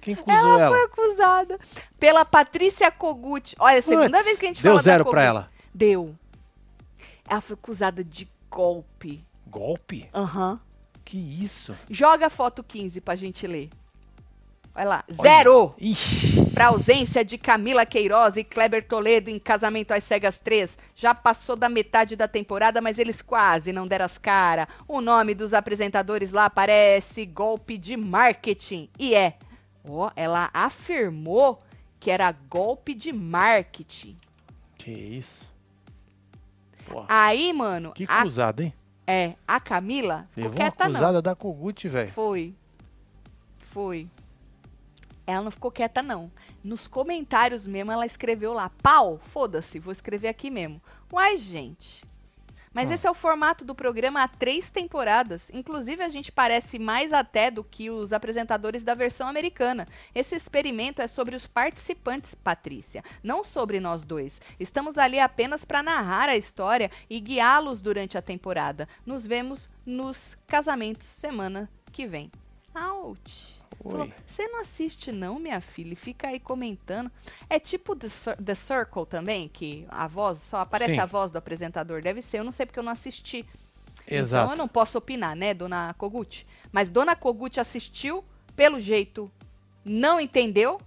Quem acusou ela? Foi acusada pela Patrícia Kogut. Olha, segunda vez que a gente Deu fala zero da pra ela. Deu. Ela foi acusada de golpe. Golpe? Aham. Que isso? Joga a foto 15 pra gente ler. Olha lá. Zero Ixi. pra ausência de Camila Queiroz e Kleber Toledo em Casamento às Cegas 3. Já passou da metade da temporada, mas eles quase não deram as cara. O nome dos apresentadores lá aparece golpe de marketing. E é. Ó, ela afirmou que era golpe de marketing. Que isso? Aí, mano, que a, acusada, hein? é, a Camila ficou Levou uma quieta não. da Kogut, velho. Foi. Foi. Ela não ficou quieta, não. Nos comentários mesmo, ela escreveu lá, pau, foda-se, vou escrever aqui mesmo. Uai, gente. Mas Hum. esse é o formato do programa há três temporadas. Inclusive, a gente parece mais até do que os apresentadores da versão americana. Esse experimento é sobre os participantes, Patrícia, não sobre nós dois. Estamos ali apenas para narrar a história e guiá-los durante a temporada. Nos vemos nos casamentos semana que vem. Ouch. Falou. Você não assiste não, minha filha, e fica aí comentando. É tipo The, Cir- The Circle também, que a voz, só aparece Sim. a voz do apresentador. Deve ser, eu não sei porque eu não assisti. Então Exato. eu não posso opinar, né, dona Kogut? Mas dona Kogut assistiu, pelo jeito não entendeu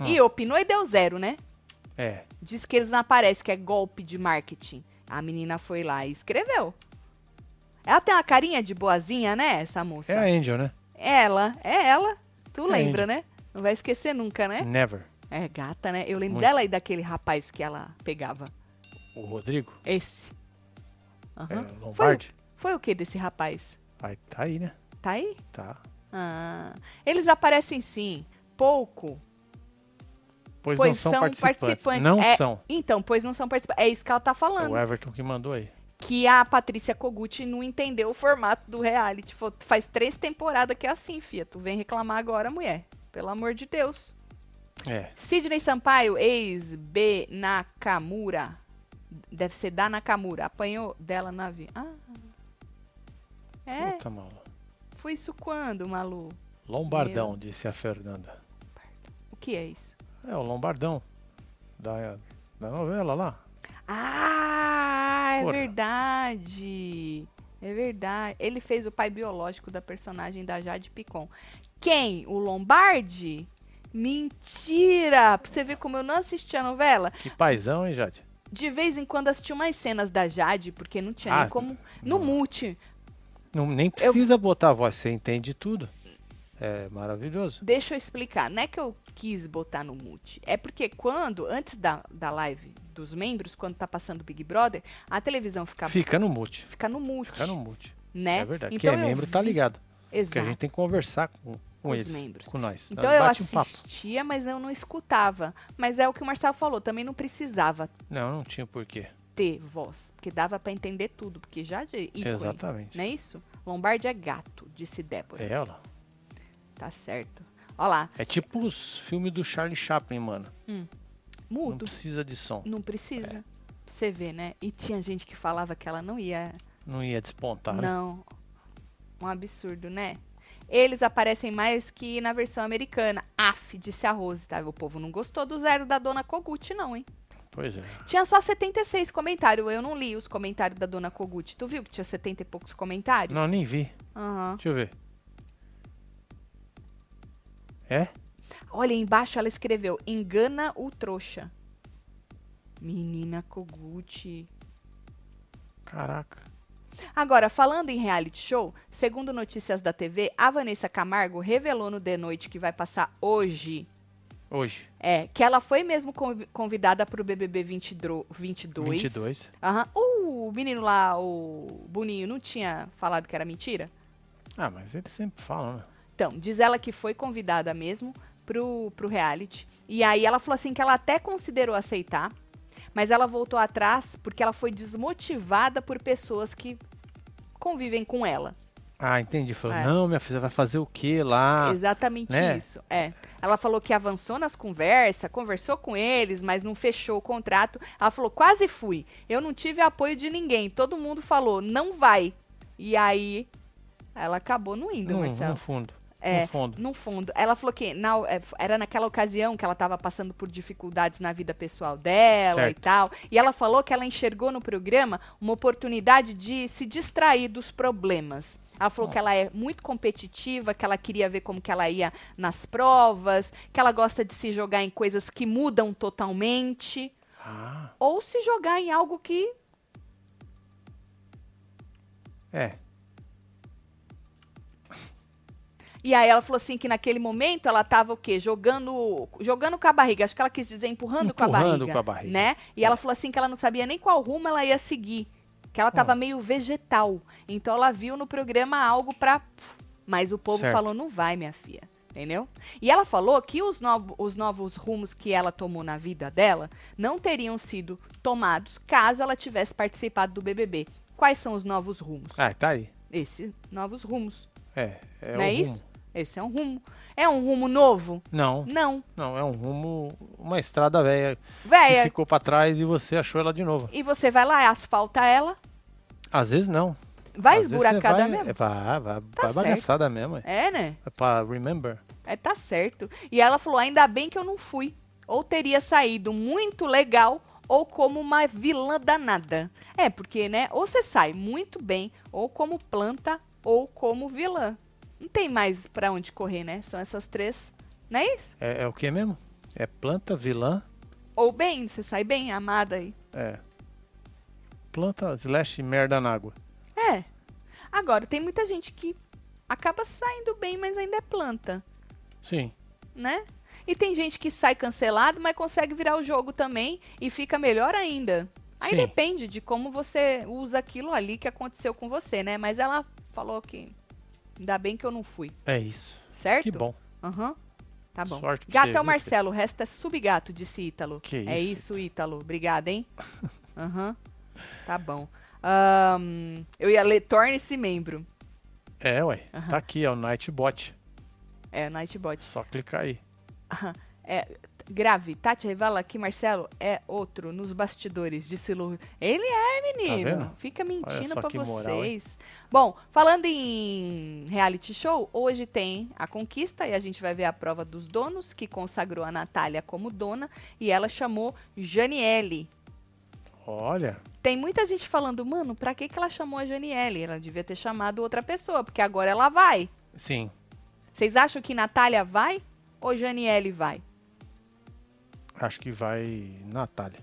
Hum. e opinou e deu zero, né? É. Diz que eles não aparecem, que é golpe de marketing. A menina foi lá e escreveu. Ela tem uma carinha de boazinha, né, essa moça? É a Angel, né? Ela, é ela. Tu É lembra, né? Não vai esquecer nunca, né? Never. É gata, né? Eu lembro Muito. dela e daquele rapaz que ela pegava. O Rodrigo. Esse. É, Aham. Lombardi. Foi o que desse rapaz? Vai, tá aí, né? Tá aí? Tá. Ah, eles aparecem sim, pouco. Pois, Pois não são, são participantes. participantes. Não É, são. Então, pois não são participantes. É isso que ela tá falando. O Everton que mandou aí. Que a Patrícia Kogut não entendeu o formato do reality. Faz três temporadas que é assim, fia. Tu vem reclamar agora, mulher. Pelo amor de Deus. É. Sidney Sampaio, ex-B Nakamura. Deve ser da Nakamura. Apanhou dela na via. Ah. É, Puta, malu. foi isso quando, Malu? Lombardão, disse a Fernanda. O que é isso? É, o Lombardão. Da, da novela lá. Ah, é Porra. verdade. É verdade. Ele fez o pai biológico da personagem da Jade Picon. Quem? O Lombardi? Mentira! Pra você ver como eu não assisti a novela. Que paizão, hein, Jade? De vez em quando assisti umas cenas da Jade, porque não tinha Ah, nem como. No não. mute. Não, nem precisa botar a voz, você entende tudo. É maravilhoso. Deixa eu explicar. Não é que eu quis botar no mute. É porque quando, antes da, da live dos membros, quando tá passando o Big Brother, a televisão fica, Fica no mute. fica no mute, Fica no mute. né? É verdade. Então Quem é membro tá vi- ligado. Porque Exato. a gente tem que conversar com, com, os eles. membros. Com nós. Então Nós eu bate um assistia, mas eu não escutava. Mas é o que o Marcelo falou, também não precisava Não, não tinha porquê. ter voz, porque dava pra entender tudo, porque já de ícone, Exatamente. não é isso? Lombardi é gato, disse Débora. É ela. Tá certo. Ó lá, É tipo os filmes do Charlie Chaplin, mano. Não mudo, precisa de som. não precisa. Você vê, né? E tinha gente que falava que ela não ia Não ia despontar, né? Não. Um absurdo, né? Eles aparecem mais que na versão americana. Af, disse a Rose, tá? O povo não gostou do zero da dona Kogut, não, hein? Pois é. Tinha só 76 comentários. Eu não li os comentários da dona Kogut. Tu viu que tinha 70 e poucos comentários? Não, nem vi. Aham. Deixa eu ver. É? Olha, embaixo ela escreveu: engana o trouxa. Menina Kogut. Caraca. Agora, falando em reality show, segundo notícias da TV, a Vanessa Camargo revelou no The Noite que vai passar hoje Hoje. É, que ela foi mesmo convi- convidada pro BBB 22. 22. 22. Aham. O menino lá, o Boninho, não tinha falado que era mentira? Ah, mas eles sempre falam, né? Então, diz ela que foi convidada mesmo pro, pro reality. E aí ela falou assim que ela até considerou aceitar, mas ela voltou atrás porque ela foi desmotivada por pessoas que convivem com ela. Ah, entendi. Falou, É. não, minha filha vai fazer o quê lá? Exatamente né? isso. É. Ela falou que avançou nas conversas, conversou com eles, mas não fechou o contrato. Ela falou: quase fui. Eu não tive apoio de ninguém. Todo mundo falou: não vai. E aí ela acabou não indo, no, Marcelo. no fundo. É, No fundo. No fundo. Ela falou que na- é, era naquela ocasião que ela estava passando por dificuldades na vida pessoal dela Certo. e tal. E ela falou que ela enxergou no programa uma oportunidade de se distrair dos problemas. Ela falou que ela é muito competitiva, que ela queria ver como que ela ia nas provas, que ela gosta de se jogar em coisas que mudam totalmente, Ah, ou se jogar em algo que é. E aí ela falou assim que naquele momento ela tava o quê? Jogando, jogando com a barriga. Acho que ela quis dizer empurrando, com, a Empurrando barriga, com a barriga. Né? E ela falou assim que ela não sabia nem qual rumo ela ia seguir. Que ela tava meio vegetal. Então ela viu no programa algo pra. Mas o povo Certo. falou: não vai, minha filha. Entendeu? E ela falou que os, novo- os novos rumos que ela tomou na vida dela não teriam sido tomados caso ela tivesse participado do BBB. Quais são os novos rumos? Ah, tá aí. Esses novos rumos. É, é não o é rumo. isso? Esse é um rumo. É um rumo novo? Não, Não. não, é um rumo, uma estrada velha que Véia, ficou pra trás e você achou ela de novo. e você vai lá, asfalta ela, Às vezes não. vai Às esburacada vai, mesmo. é, Vai, vai, vai certo. bagaçada mesmo. É, É, né? é pra remember. É, tá certo. E ela falou, ainda bem que eu não fui. Ou teria saído muito legal, ou como uma vilã danada. É, porque, né, ou você sai muito bem, ou como planta, ou como vilã. Não tem mais pra onde correr, né? São essas três, não é isso? É, é o que mesmo? É planta, vilã, Ou bem, você sai bem, amada aí. é. Planta, slash, merda na água. É. Agora, tem muita gente que acaba saindo bem, mas ainda é planta, Sim. né? E tem gente que sai cancelado, mas consegue virar o jogo também e fica melhor ainda. Aí Sim. depende de como você usa aquilo ali que aconteceu com você, né? Mas ela falou que ainda bem que eu não fui, É isso. certo? Que bom. Aham. Tá bom. Sorte Gato você, é o Marcelo, o resto é subgato, disse Ítalo. Que é isso, Ítalo. Obrigada, hein? Aham. Tá bom. Ahn, eu ia ler torne-se membro. É, ué. Aham. Tá aqui, é o Nightbot. É, Nightbot. Só clicar aí. É, grave, Tati revela que Marcelo é outro nos bastidores, disse Lu. Ele é, menino. Tá? Fica mentindo que vocês. moral? Bom, falando em reality show, hoje tem a conquista e a gente vai ver a prova dos donos, que consagrou a Natália como dona e ela chamou Janiele. Olha, Tem muita gente falando, mano, pra que, que ela chamou a Janiele? Ela devia ter chamado outra pessoa, porque agora ela vai. sim. Vocês acham que Natália vai ou Janiele vai? Acho que vai Natália.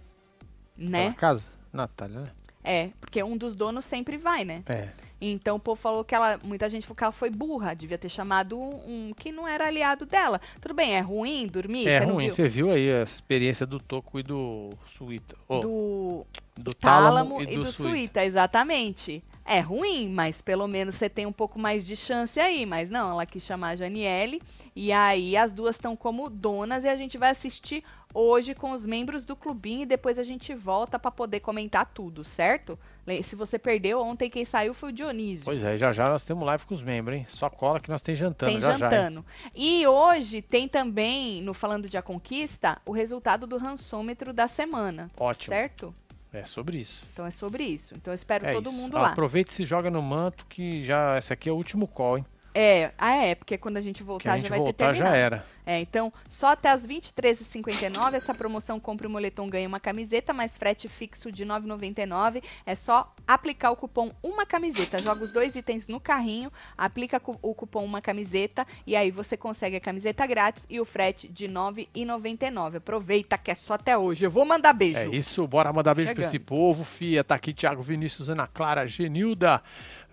Né? Pela casa? Natália, né? É, porque um dos donos sempre vai, né? É. Então o povo falou que ela. Muita gente falou que ela foi burra, devia ter chamado um, que não era aliado dela. Tudo bem, é ruim dormir? É ruim, viu? você viu aí a experiência do Toco e do Suíta. Oh, do, Do Tálamo, Tálamo e do, Suíta. Suíta, exatamente. É ruim, mas pelo menos você tem um pouco mais de chance aí. Mas não, ela quis chamar a Janiele. E aí as duas estão como donas e a gente vai assistir hoje com os membros do clubinho e depois a gente volta pra poder comentar tudo, certo? Se você perdeu, ontem quem saiu foi o Dionísio. Pois é, já já nós temos live com os membros, hein? Só cola que nós tem jantando Tem já já. jantando. E hoje tem também, no Falando de A Conquista, o resultado do rançômetro da semana. Ótimo. Certo? É sobre isso. Então é sobre isso. Então eu espero É todo isso. mundo lá. Aproveita e se joga no manto que já esse aqui é o último call, hein? É, ah, é, porque quando a gente voltar a já gente vai ter voltar já terminado. era. É, então, só até as 23h59, essa promoção Compre o Moletom ganha uma camiseta, mais frete fixo de R$ 9,99. É só aplicar o cupom Uma Camiseta. Joga os dois itens no carrinho, aplica o cupom Uma Camiseta e aí você consegue a camiseta grátis e o frete de R$ 9,99. Aproveita que é só até hoje. Eu vou mandar beijo. É isso, bora mandar beijo pra Chegando. esse povo. Fia, tá aqui Thiago Vinícius, Ana Clara, Genilda,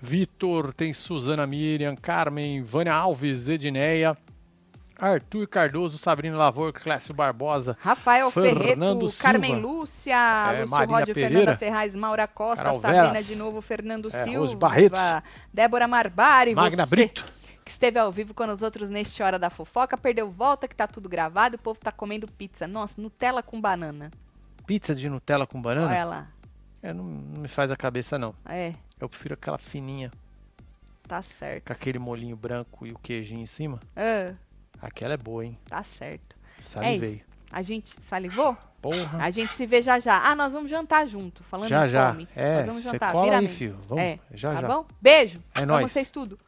Vitor, tem Suzana Miriam, Carmen, Vânia Alves, Edneia, Arthur Cardoso, Sabrina Lavor, Clécio Barbosa, Rafael Fernando Ferreto, Silva. Carmen Lúcia, É, Lúcio Rodio, Pereira. Fernanda Ferraz, Maura Costa, Carol Sabrina Veras. de novo, Fernando É, Silva, Barretos. Débora Marbari, Magna você Brito. que esteve ao vivo com os outros neste Hora da Fofoca, perdeu volta, que tá tudo gravado, o povo tá comendo pizza. Nossa, Nutella com banana. Pizza de Nutella com banana? Olha lá. É, não, não me faz a cabeça, não. É, Eu prefiro aquela fininha, tá certo. com aquele molinho branco e o queijinho em cima. Ah, Aquela é boa, hein? tá certo. É Salivei. isso. A gente salivou? Porra. A gente se vê já já. Ah, nós vamos jantar junto, falando Já, em já. fome. É, nós vamos jantar. cola Vira aí, filho. Vamos, É, já, tá já. bom? Beijo. É Amo nóis. vocês tudo.